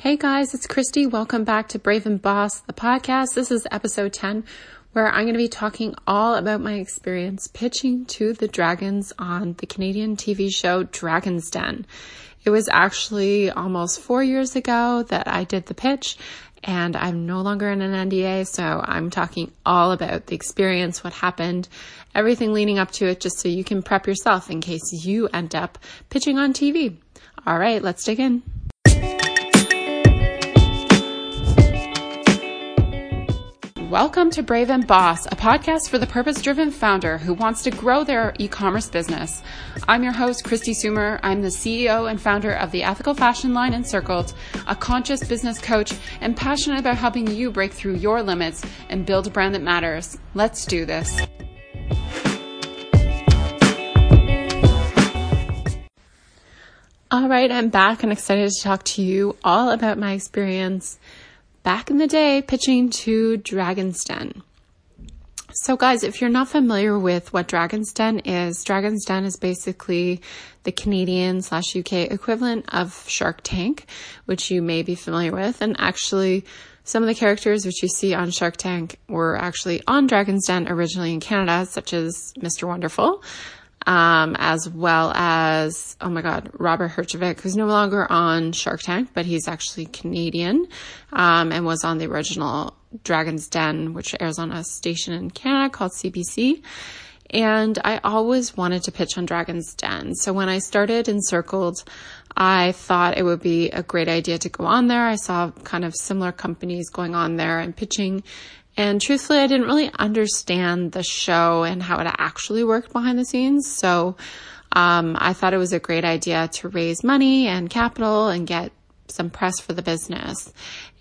Hey guys, it's Kristi. Welcome back to Brave and Boss, the podcast. This is episode 10, where I'm going to be talking all about my experience pitching to the dragons on the Canadian TV show Dragon's Den. It was actually almost four years ago that I did the pitch, and I'm no longer in an NDA, so I'm talking all about the experience, what happened, everything leading up to it, just so you can prep yourself in case you end up pitching on TV. All right, let's dig in. Welcome to Brave and Boss, a podcast for the purpose driven founder who wants to grow their e commerce business. I'm your host, Kristi Soomer. I'm the CEO and founder of the ethical fashion line Encircled, a conscious business coach, and passionate about helping you break through your limits and build a brand that matters. Let's do this. All right, I'm back and excited to talk to you all about my experience back in the day pitching to Dragon's Den. So, guys, if you're not familiar with what Dragon's Den is, Dragon's Den is basically the Canadian slash UK equivalent of Shark Tank, which you may be familiar with. And actually, some of the characters which you see on Shark Tank were actually on Dragon's Den originally in Canada, such as Mr. Wonderful um, as well as, oh my God, Robert Herjavec, who's no longer on Shark Tank, but he's actually Canadian, um, and was on the original Dragon's Den, which airs on a station in Canada called CBC. And I always wanted to pitch on Dragon's Den. So when I started Encircled, I thought it would be a great idea to go on there. I saw kind of similar companies going on there and pitching and truthfully, I didn't really understand the show and how it actually worked behind the scenes. So, um, I thought it was a great idea to raise money and capital and get some press for the business.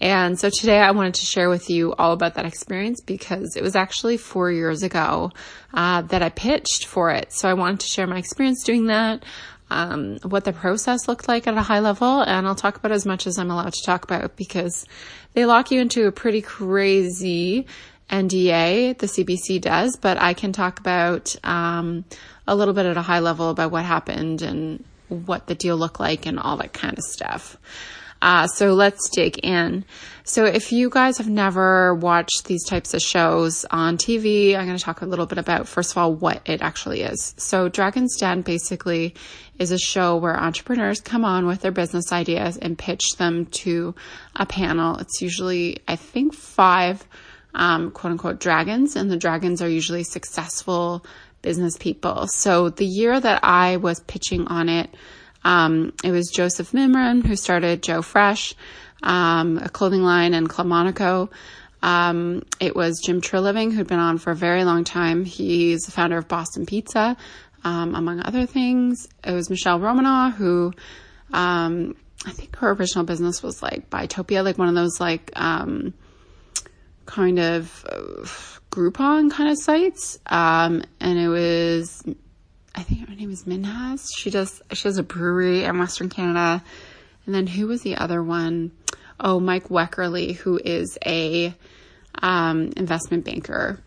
And so today I wanted to share with you all about that experience because it was actually four years ago uh, that I pitched for it. So I wanted to share my experience doing that, um, what the process looked like at a high level, and I'll talk about as much as I'm allowed to talk about because they lock you into a pretty crazy NDA, the CBC does, but I can talk about um, a little bit at a high level about what happened and what the deal looked like and all that kind of stuff. Uh, so let's dig in. So if you guys have never watched these types of shows on TV, I'm going to talk a little bit about, first of all, what it actually is. So Dragon's Den basically is a show where entrepreneurs come on with their business ideas and pitch them to a panel. It's usually, I think, five, um, quote unquote dragons and the dragons are usually successful business people. So the year that I was pitching on it, um, it was Joseph Mimran who started Joe Fresh, um, a clothing line in Club Monaco. Um, it was Jim Treliving who'd been on for a very long time. He's the founder of Boston Pizza, um, among other things. It was Michelle Romanow who, um, I think her original business was like Buytopia, like one of those like, um, kind of uh, Groupon kind of sites. And it was I think her name is Minhas. She does, she has a brewery in Western Canada. And then who was the other one? Oh, Mike Wekerle, who is a, um, investment banker.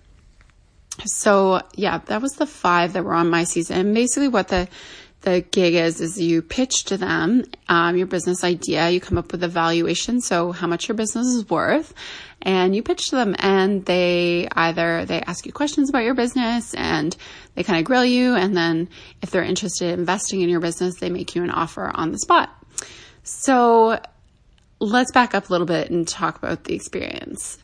So yeah, that was the five that were on my season. And basically what the, the gig is, is you pitch to them, um, your business idea. You come up with a valuation. So how much your business is worth and you pitch to them and they either, they ask you questions about your business and they kind of grill you. And then if they're interested in investing in your business, they make you an offer on the spot. So let's back up a little bit and talk about the experience.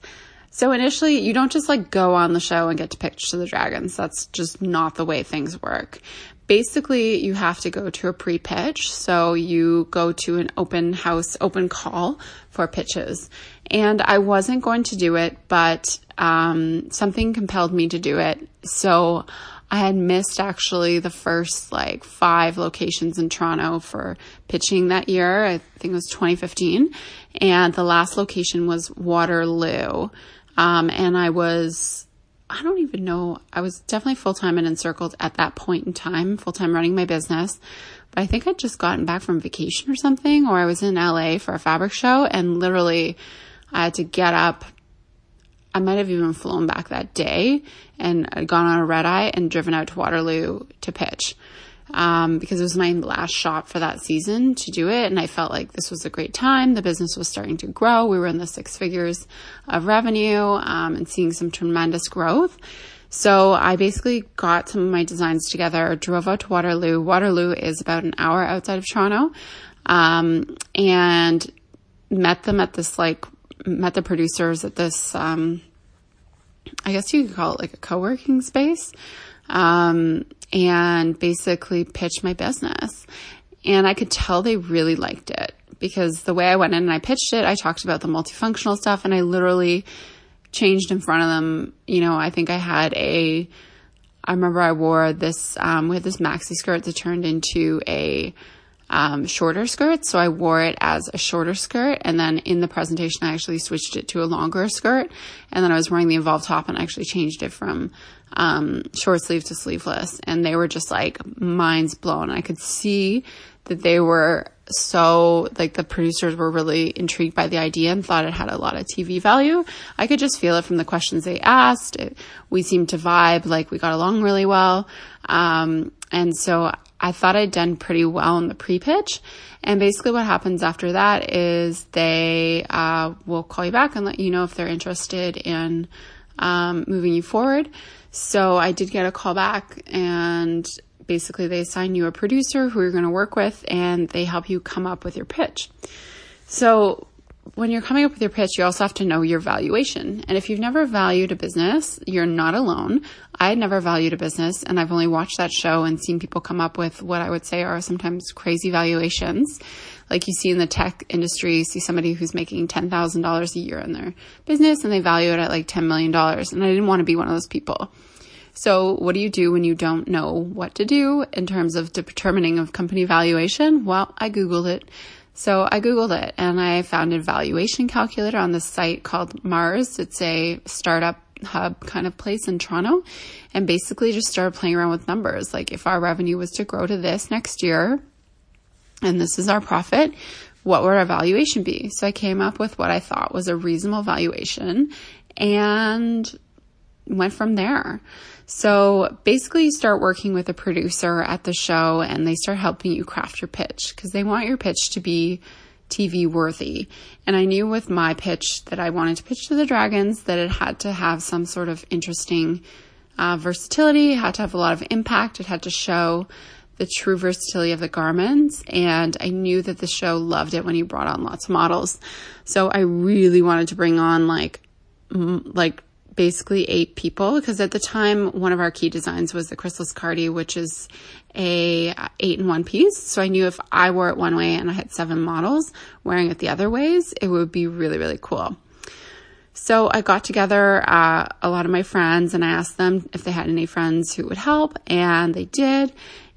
So initially, you don't just like go on the show and get to pitch to the dragons. That's just not the way things work basically you have to go to a pre-pitch. So you go to an open house, open call for pitches. And I wasn't going to do it, but um, something compelled me to do it. So I had missed actually the first like five locations in Toronto for pitching that year. I think it was 2015. And the last location was Waterloo. Um, and I was I don't even know. I was definitely full time and encircled at that point in time, full time running my business. But I think I'd just gotten back from vacation or something, or I was in LA for a fabric show and literally I had to get up. I might have even flown back that day and gone on a red eye and driven out to Waterloo to pitch. Um, because it was my last shot for that season to do it. And I felt like this was a great time. The business was starting to grow. We were in the six figures of revenue um, and seeing some tremendous growth. So I basically got some of my designs together, drove out to Waterloo. Waterloo is about an hour outside of Toronto, um, and met them at this like met the producers at this. Um, I guess you could call it like a co-working space um, and basically pitched my business. And I could tell they really liked it because the way I went in and I pitched it, I talked about the multifunctional stuff and I literally changed in front of them. You know, I think I had a, I remember I wore this, um, we had this maxi skirt that turned into a, um, shorter skirt. So I wore it as a shorter skirt. And then in the presentation, I actually switched it to a longer skirt. And then I was wearing the involved top and I actually changed it from, um, short sleeve to sleeveless. And they were just like minds blown. I could see that they were so like the producers were really intrigued by the idea and thought it had a lot of TV value. I could just feel it from the questions they asked. It, we seemed to vibe, like we got along really well. Um, and so I thought I'd done pretty well in the pre-pitch. And basically what happens after that is they, uh, will call you back and let you know if they're interested in, um, moving you forward. So I did get a call back and basically they assign you a producer who you're going to work with and they help you come up with your pitch. So when you're coming up with your pitch, you also have to know your valuation. And if you've never valued a business, you're not alone. I had never valued a business and I've only watched that show and seen people come up with what I would say are sometimes crazy valuations. Like you see in the tech industry, see somebody who's making $10,000 a year in their business and they value it at like $10 million. And I didn't want to be one of those people. So what do you do when you don't know what to do in terms of determining of company valuation? Well, I Googled it so I Googled it and I found a valuation calculator on this site called Mars. It's a startup hub kind of place in Toronto and basically just started playing around with numbers. Like if our revenue was to grow to this next year and this is our profit, what would our valuation be? So I came up with what I thought was a reasonable valuation and went from there. So basically you start working with a producer at the show and they start helping you craft your pitch because they want your pitch to be TV worthy. And I knew with my pitch that I wanted to pitch to the dragons that it had to have some sort of interesting uh, versatility, it had to have a lot of impact, it had to show the true versatility of the garments. And I knew that the show loved it when you brought on lots of models. So I really wanted to bring on like, like basically eight people because at the time one of our key designs was the Chrysalis Cardi, which is a eight in one piece. So I knew if I wore it one way and I had seven models wearing it the other ways, it would be really, really cool. So I got together uh, a lot of my friends and I asked them if they had any friends who would help and they did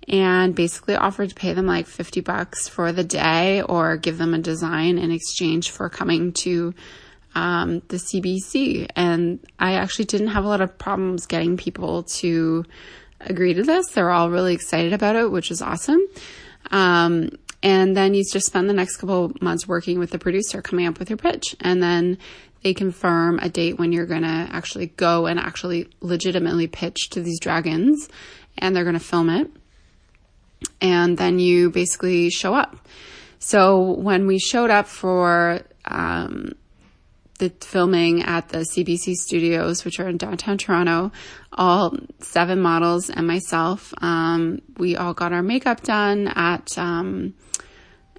and basically offered to pay them like 50 bucks for the day or give them a design in exchange for coming to um, the CBC. And I actually didn't have a lot of problems getting people to agree to this. They're all really excited about it, which is awesome. Um, and then you just spend the next couple months working with the producer, coming up with your pitch. And then they confirm a date when you're going to actually go and actually legitimately pitch to these dragons and they're going to film it. And then you basically show up. So when we showed up for, um, the filming at the CBC studios, which are in downtown Toronto. All seven models and myself. Um, we all got our makeup done at um,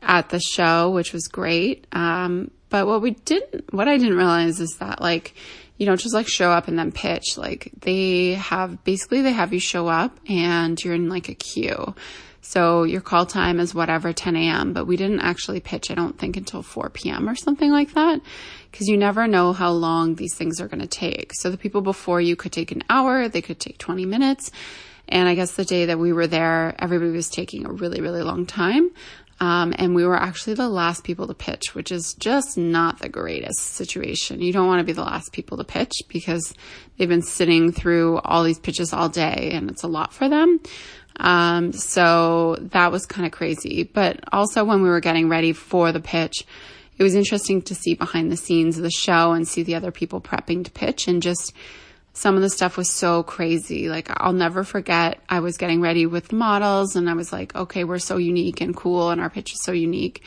at the show, which was great. Um, but what we didn't, what I didn't realize is that like you don't just like show up and then pitch. Like they have basically they have you show up and you're in like a queue. So your call time is whatever 10 a.m. But we didn't actually pitch, I don't think, until 4 p.m. or something like that because you never know how long these things are going to take. So the people before you could take an hour, they could take 20 minutes. And I guess the day that we were there, everybody was taking a really, really long time. Um, and we were actually the last people to pitch, which is just not the greatest situation. You don't want to be the last people to pitch because they've been sitting through all these pitches all day and it's a lot for them. Um, so that was kind of crazy. But also when we were getting ready for the pitch, it was interesting to see behind the scenes of the show and see the other people prepping to pitch and just some of the stuff was so crazy. Like I'll never forget, I was getting ready with the models and I was like, okay, we're so unique and cool and our pitch is so unique.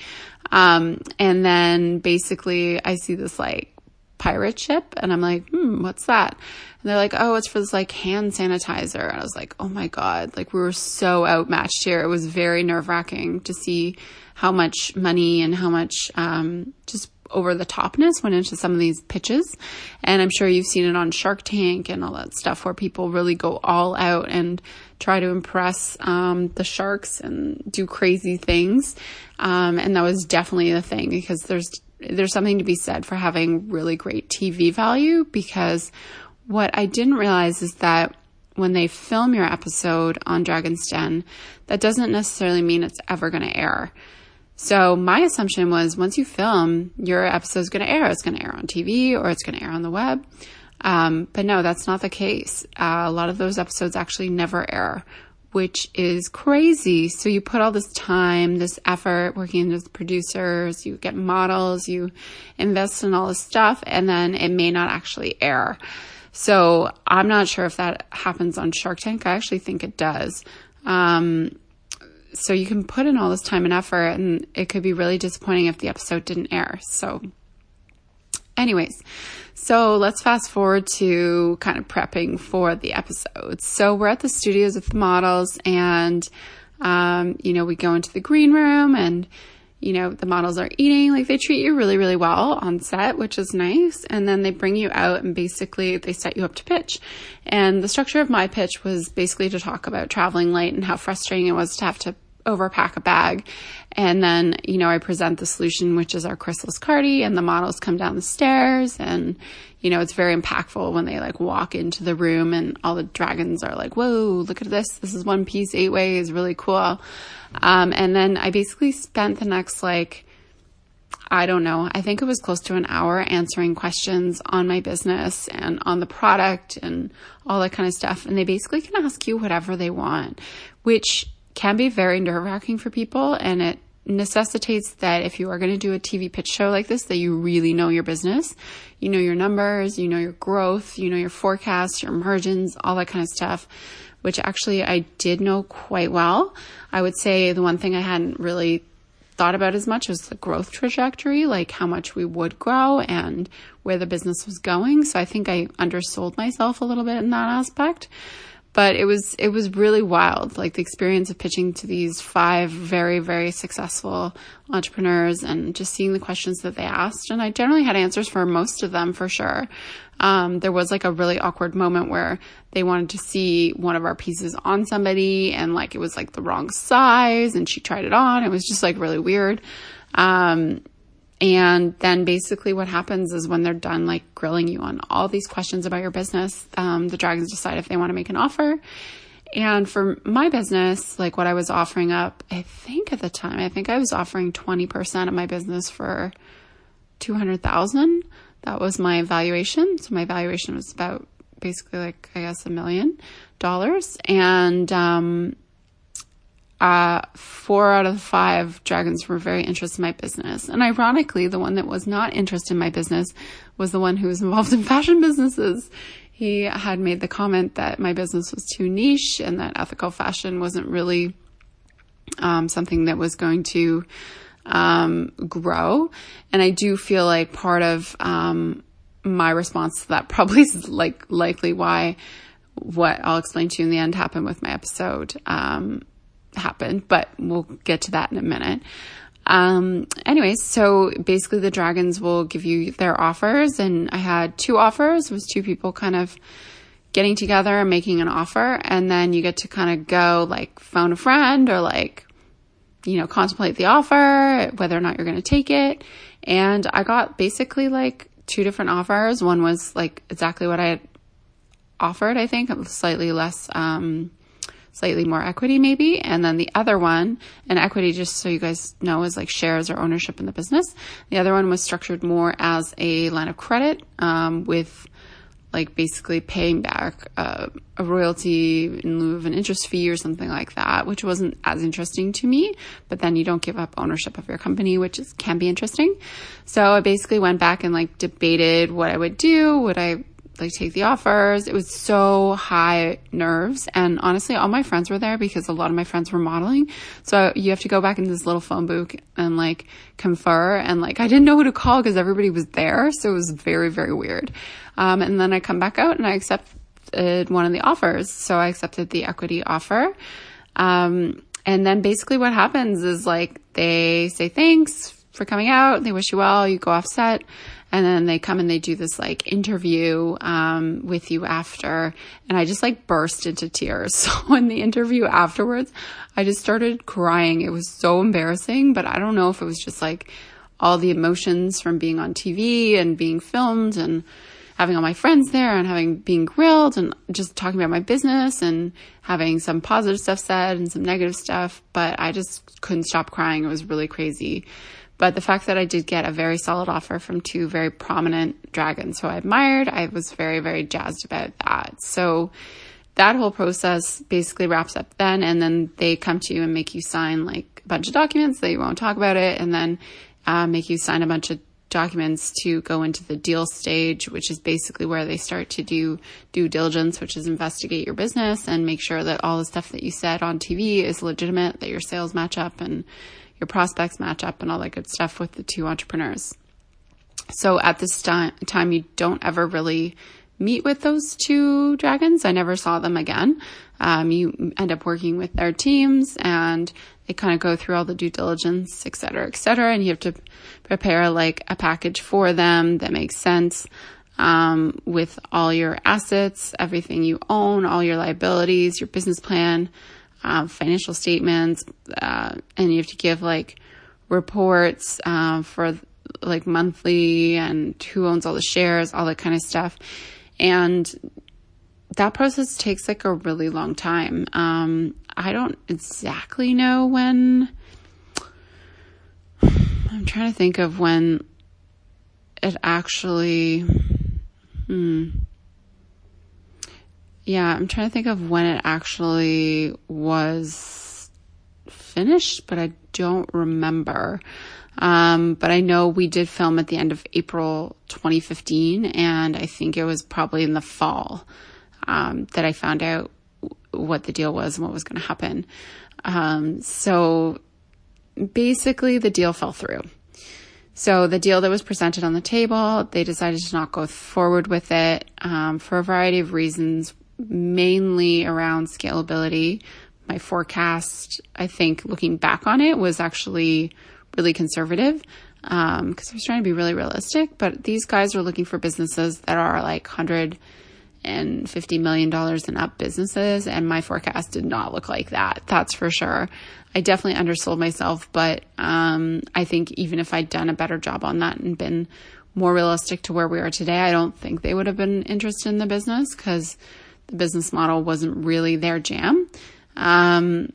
Um, and then basically I see this like pirate ship and I'm like, hmm, what's that? And they're like, oh, it's for this like hand sanitizer. And I was like, oh my God, like we were so outmatched here. It was very nerve wracking to see how much money and how much, um, just over the topness went into some of these pitches. And I'm sure you've seen it on Shark Tank and all that stuff where people really go all out and try to impress um, the sharks and do crazy things. Um, and that was definitely the thing because there's there's something to be said for having really great TV value because what I didn't realize is that when they film your episode on Dragon's Den, that doesn't necessarily mean it's ever going to air. So my assumption was once you film, your episode is going to air. It's going to air on TV or it's going to air on the web. Um, but no, that's not the case. Uh, a lot of those episodes actually never air, which is crazy. So you put all this time, this effort working with producers, you get models, you invest in all this stuff, and then it may not actually air. So I'm not sure if that happens on Shark Tank. I actually think it does. Um, so you can put in all this time and effort and it could be really disappointing if the episode didn't air. So anyways, so let's fast forward to kind of prepping for the episode. So we're at the studios with the models and, um, you know, we go into the green room and, you know, the models are eating, like they treat you really, really well on set, which is nice. And then they bring you out and basically they set you up to pitch. And the structure of my pitch was basically to talk about traveling light and how frustrating it was to have to overpack a bag. And then, you know, I present the solution, which is our Chrysalis Cardi and the models come down the stairs and, you know, it's very impactful when they like walk into the room and all the dragons are like, whoa, look at this. This is one piece eight way. ways, really cool. Um, and then I basically spent the next like, I don't know, I think it was close to an hour answering questions on my business and on the product and all that kind of stuff. And they basically can ask you whatever they want, which can be very nerve wracking for people and it necessitates that if you are going to do a TV pitch show like this, that you really know your business. You know your numbers, you know your growth, you know your forecasts, your margins, all that kind of stuff, which actually I did know quite well. I would say the one thing I hadn't really thought about as much was the growth trajectory, like how much we would grow and where the business was going. So I think I undersold myself a little bit in that aspect but it was it was really wild like the experience of pitching to these five very very successful entrepreneurs and just seeing the questions that they asked. And i generally had answers for most of them for sure. Um, there was like a really awkward moment where they wanted to see one of our pieces on somebody and like it was like the wrong size and she tried it on. It was just like really weird. Um, and then basically what happens is when they're done like grilling you on all these questions about your business, um, the dragons decide if they want to make an offer. And for my business, like what I was offering up, I think at the time, I think I was offering 20% of my business for 200,000. That was my valuation. So my valuation was about basically like, I guess a million dollars. And, um, uh, four out of five dragons were very interested in my business. And ironically, the one that was not interested in my business was the one who was involved in fashion businesses. He had made the comment that my business was too niche and that ethical fashion wasn't really um, something that was going to um, grow. And I do feel like part of um, my response to that probably is like likely why what I'll explain to you in the end happened with my episode. Um, happened, but we'll get to that in a minute. Um, anyways, so basically the dragons will give you their offers and I had two offers. Was two people kind of getting together and making an offer. And then you get to kind of go like phone a friend or like, you know, contemplate the offer, whether or not you're going to take it. And I got basically like two different offers. One was like exactly what I had offered, I think, slightly less, um, slightly more equity maybe. And then the other one, and equity, just so you guys know, is like shares or ownership in the business. The other one was structured more as a line of credit, um, with like basically paying back uh, a royalty in lieu of an interest fee or something like that, which wasn't as interesting to me. But then you don't give up ownership of your company, which is, can be interesting. So I basically went back and like debated what I would do. Would I like take the offers. It was so high nerves. And honestly, all my friends were there because a lot of my friends were modeling. So you have to go back into this little phone book and like confer. And like, I didn't know who to call because everybody was there. So it was very, very weird. Um, and then I come back out and I accepted one of the offers. So I accepted the equity offer. Um, and then basically what happens is like they say thanks for coming out. They wish you well. You go off set and then they come and they do this like interview um, with you after. And i just like burst into tears. So in the interview afterwards i just started crying. It was so embarrassing but i don't know if it was just like all the emotions from being on tv and being filmed and having all my friends there and having being grilled and just talking about my business and having some positive stuff said and some negative stuff. But i just couldn't stop crying. It was really crazy but the fact that I did get a very solid offer from two very prominent dragons who I admired, I was very, very jazzed about that. So that whole process basically wraps up then. And then they come to you and make you sign like a bunch of documents. They won't talk about it. And then uh, make you sign a bunch of documents to go into the deal stage, which is basically where they start to do due diligence, which is investigate your business and make sure that all the stuff that you said on TV is legitimate, that your sales match up and your prospects match up and all that good stuff with the two entrepreneurs. So at this time, you don't ever really meet with those two dragons. I never saw them again. Um, you end up working with their teams and they kind of go through all the due diligence, et cetera, et cetera. And you have to prepare like a package for them that makes sense. Um, with all your assets, everything you own, all your liabilities, your business plan, um, financial statements, uh, and you have to give like reports uh, for like monthly and who owns all the shares, all that kind of stuff. And that process takes like a really long time. Um, I don't exactly know when. I'm trying to think of when it actually. Hmm yeah, I'm trying to think of when it actually was finished, but I don't remember. Um, but I know we did film at the end of April 2015, and I think it was probably in the fall um, that I found out what the deal was and what was going to happen. Um, so basically, the deal fell through. So the deal that was presented on the table, they decided to not go forward with it um, for a variety of reasons mainly around scalability. My forecast, I think looking back on it was actually really conservative because um, I was trying to be really realistic. But these guys were looking for businesses that are like hundred and fifty million dollars and up businesses, and my forecast did not look like that. That's for sure. I definitely undersold myself, but um, I think even if I'd done a better job on that and been more realistic to where we are today, I don't think they would have been interested in the business because the business model wasn't really their jam. Um,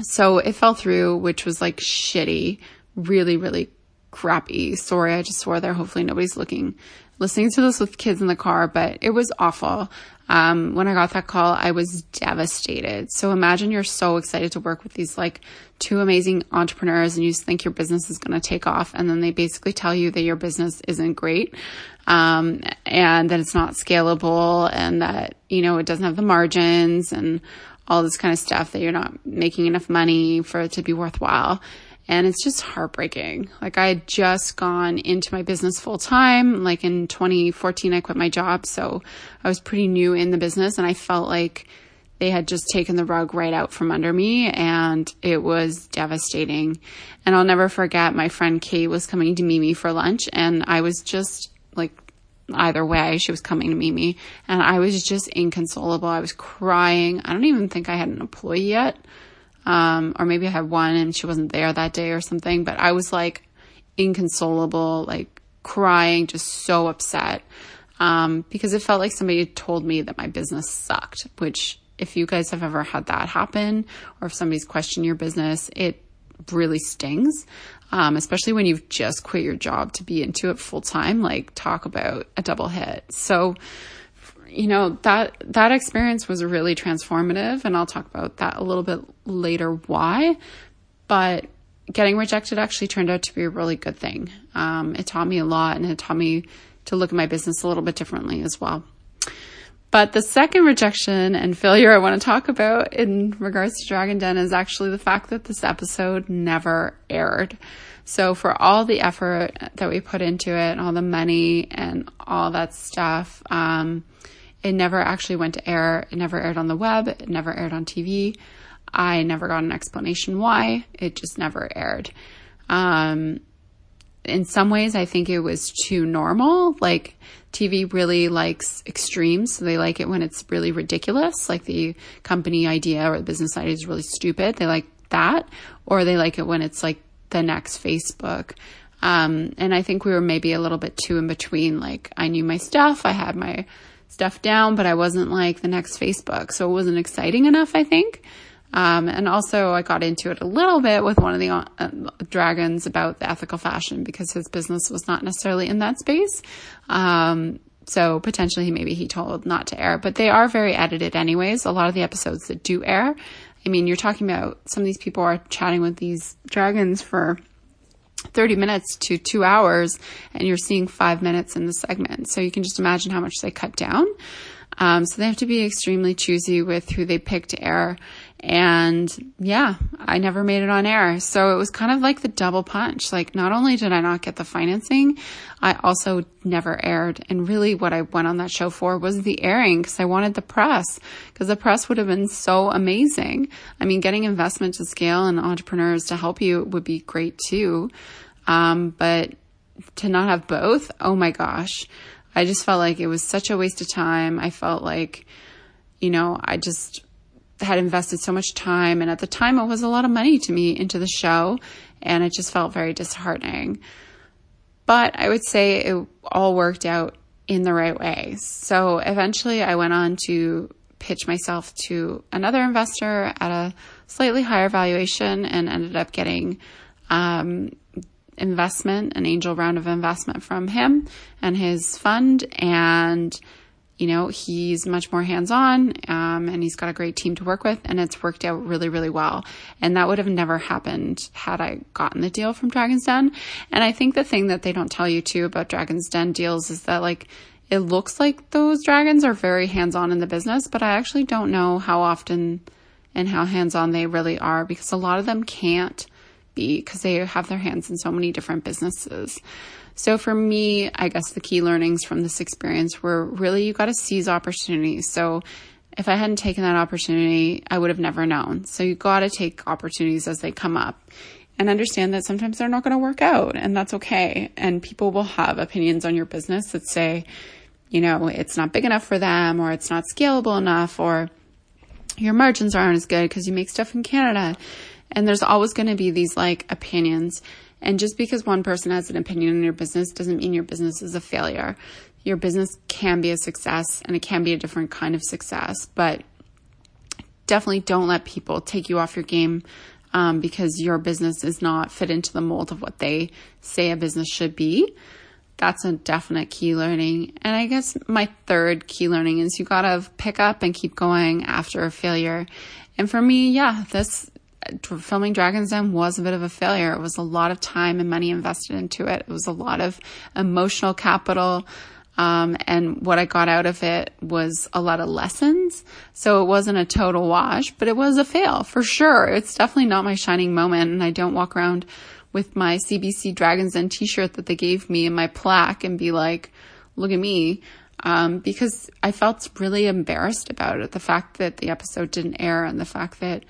so it fell through, which was like shitty, really, really crappy. Sorry, I just swore there. Hopefully nobody's looking, listening to this with kids in the car, but it was awful. Um, when I got that call, I was devastated. So imagine you're so excited to work with these like two amazing entrepreneurs and you think your business is going to take off. And then they basically tell you that your business isn't great. Um, and that it's not scalable and that, you know, it doesn't have the margins and all this kind of stuff that you're not making enough money for it to be worthwhile. And it's just heartbreaking. Like I had just gone into my business full time. Like in 2014, I quit my job. So I was pretty new in the business and I felt like they had just taken the rug right out from under me and it was devastating. And I'll never forget my friend Kate was coming to meet me for lunch and I was just either way, she was coming to meet me and I was just inconsolable. I was crying. I don't even think I had an employee yet. Um, or maybe I had one and she wasn't there that day or something, but I was like inconsolable, like crying, just so upset. Um, because it felt like somebody told me that my business sucked, which if you guys have ever had that happen or if somebody's questioned your business, it really stings. Um, especially when you've just quit your job to be into it full time, like talk about a double hit. So, you know, that, that experience was really transformative. And I'll talk about that a little bit later why. But getting rejected actually turned out to be a really good thing. Um, it taught me a lot and it taught me to look at my business a little bit differently as well. But the second rejection and failure I want to talk about in regards to Dragon Den is actually the fact that this episode never aired. So for all the effort that we put into it, and all the money and all that stuff, um, it never actually went to air. It never aired on the web. It never aired on TV. I never got an explanation why. It just never aired. Um, in some ways, I think it was too normal. Like TV really likes extremes. So they like it when it's really ridiculous, like the company idea or the business idea is really stupid. They like that. Or they like it when it's like the next Facebook. Um, and I think we were maybe a little bit too in between. Like I knew my stuff. I had my stuff down, but I wasn't like the next Facebook. So it wasn't exciting enough, I think. Um, and also I got into it a little bit with one of the uh, dragons about the ethical fashion because his business was not necessarily in that space. Um, so potentially maybe he told not to air, but they are very edited anyways. A lot of the episodes that do air. I mean, you're talking about some of these people are chatting with these dragons for 30 minutes to two hours and you're seeing five minutes in the segment. So you can just imagine how much they cut down. Um, so they have to be extremely choosy with who they pick to air. And yeah, I never made it on air. So it was kind of like the double punch. Like not only did I not get the financing, I also never aired. And really what I went on that show for was the airing because I wanted the press because the press would have been so amazing. I mean, getting investment to scale and entrepreneurs to help you would be great too. Um, but to not have both, oh my gosh. I just felt like it was such a waste of time. I felt like, you know, I just had invested so much time. And at the time, it was a lot of money to me into the show. And it just felt very disheartening. But I would say it all worked out in the right way. So eventually, I went on to pitch myself to another investor at a slightly higher valuation and ended up getting um, investment, an angel round of investment from him and his fund. And, you know, he's much more hands on, um, and he's got a great team to work with, and it's worked out really, really well. And that would have never happened had I gotten the deal from Dragon's Den. And I think the thing that they don't tell you too about Dragon's Den deals is that, like, it looks like those dragons are very hands on in the business, but I actually don't know how often and how hands on they really are because a lot of them can't be because they have their hands in so many different businesses. So for me, I guess the key learnings from this experience were really you got to seize opportunities. So if I hadn't taken that opportunity, I would have never known. So you got to take opportunities as they come up and understand that sometimes they're not going to work out and that's okay. And people will have opinions on your business that say, you know, it's not big enough for them or it's not scalable enough or your margins aren't as good because you make stuff in Canada. And there's always going to be these like opinions. And just because one person has an opinion on your business doesn't mean your business is a failure. Your business can be a success and it can be a different kind of success, but definitely don't let people take you off your game um, because your business is not fit into the mold of what they say a business should be. That's a definite key learning. And I guess my third key learning is you gotta pick up and keep going after a failure. And for me, yeah, this filming Dragon's Den was a bit of a failure. It was a lot of time and money invested into it. It was a lot of emotional capital. Um, and what I got out of it was a lot of lessons. So it wasn't a total wash, but it was a fail for sure. It's definitely not my shining moment. And I don't walk around with my CBC Dragons Den t-shirt that they gave me and my plaque and be like, look at me. Um, because I felt really embarrassed about it. The fact that the episode didn't air and the fact that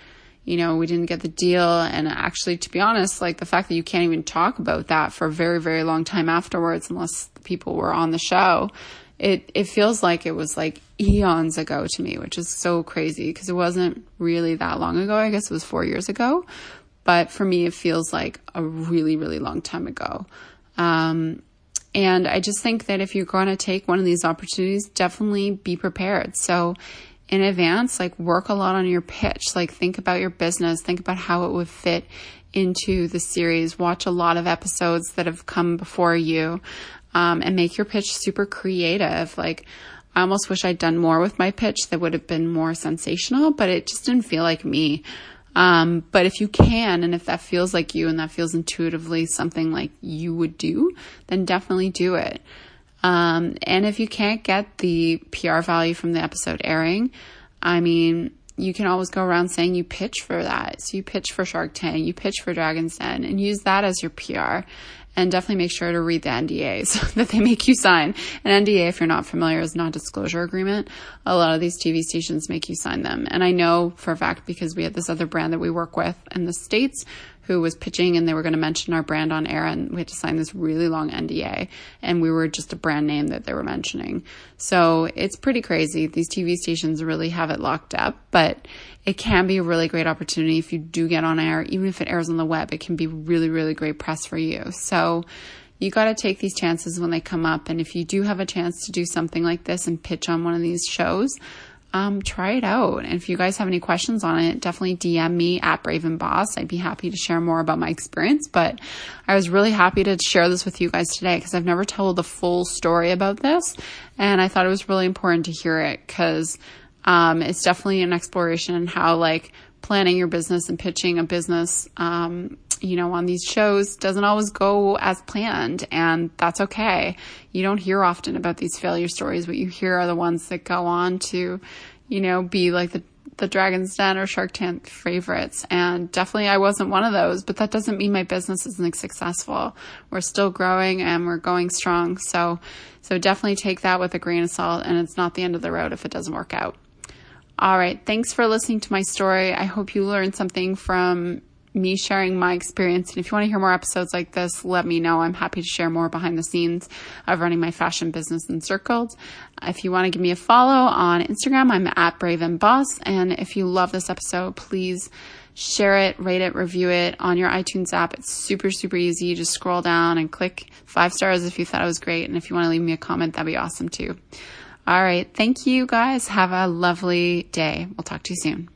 you know, we didn't get the deal. And actually, to be honest, like the fact that you can't even talk about that for a very, very long time afterwards, unless people were on the show, it, it feels like it was like eons ago to me, which is so crazy because it wasn't really that long ago. I guess it was four years ago. But for me, it feels like a really, really long time ago. Um, and I just think that if you're going to take one of these opportunities, definitely be prepared. So in advance, like work a lot on your pitch, like think about your business, think about how it would fit into the series, watch a lot of episodes that have come before you, um, and make your pitch super creative. Like, I almost wish I'd done more with my pitch that would have been more sensational, but it just didn't feel like me. Um, but if you can, and if that feels like you and that feels intuitively something like you would do, then definitely do it. Um, and if you can't get the PR value from the episode airing, I mean, you can always go around saying you pitch for that. So you pitch for Shark Tank, you pitch for Dragon's Den, and use that as your PR and definitely make sure to read the NDAs that they make you sign. An NDA, if you're not familiar, is non-disclosure agreement. A lot of these TV stations make you sign them. And I know for a fact because we had this other brand that we work with in the States who was pitching and they were going to mention our brand on air and we had to sign this really long NDA and we were just a brand name that they were mentioning. So it's pretty crazy. These TV stations really have it locked up, but it can be a really great opportunity if you do get on air, even if it airs on the web, it can be really, really great press for you. So you got to take these chances when they come up. And if you do have a chance to do something like this and pitch on one of these shows, um, try it out. And if you guys have any questions on it, definitely DM me at Braven Boss. I'd be happy to share more about my experience. But I was really happy to share this with you guys today because I've never told the full story about this. And I thought it was really important to hear it because um, it's definitely an exploration in how like planning your business and pitching a business um, you know, on these shows doesn't always go as planned, and that's okay. You don't hear often about these failure stories. What you hear are the ones that go on to, you know, be like the the Dragon's Den or Shark Tank favorites. And definitely I wasn't one of those, but that doesn't mean my business isn't successful. We're still growing and we're going strong. So, so definitely take that with a grain of salt and it's not the end of the road if it doesn't work out. All right. Thanks for listening to my story. I hope you learned something from me sharing my experience. And if you want to hear more episodes like this, let me know. I'm happy to share more behind the scenes of running my fashion business Encircled. If you want to give me a follow on Instagram, I'm at Brave and Boss. And if you love this episode, please share it, rate it, review it on your iTunes app. It's super, super easy. You just scroll down and click five stars if you thought it was great. And if you want to leave me a comment, that'd be awesome too. All right. Thank you guys. Have a lovely day. We'll talk to you soon.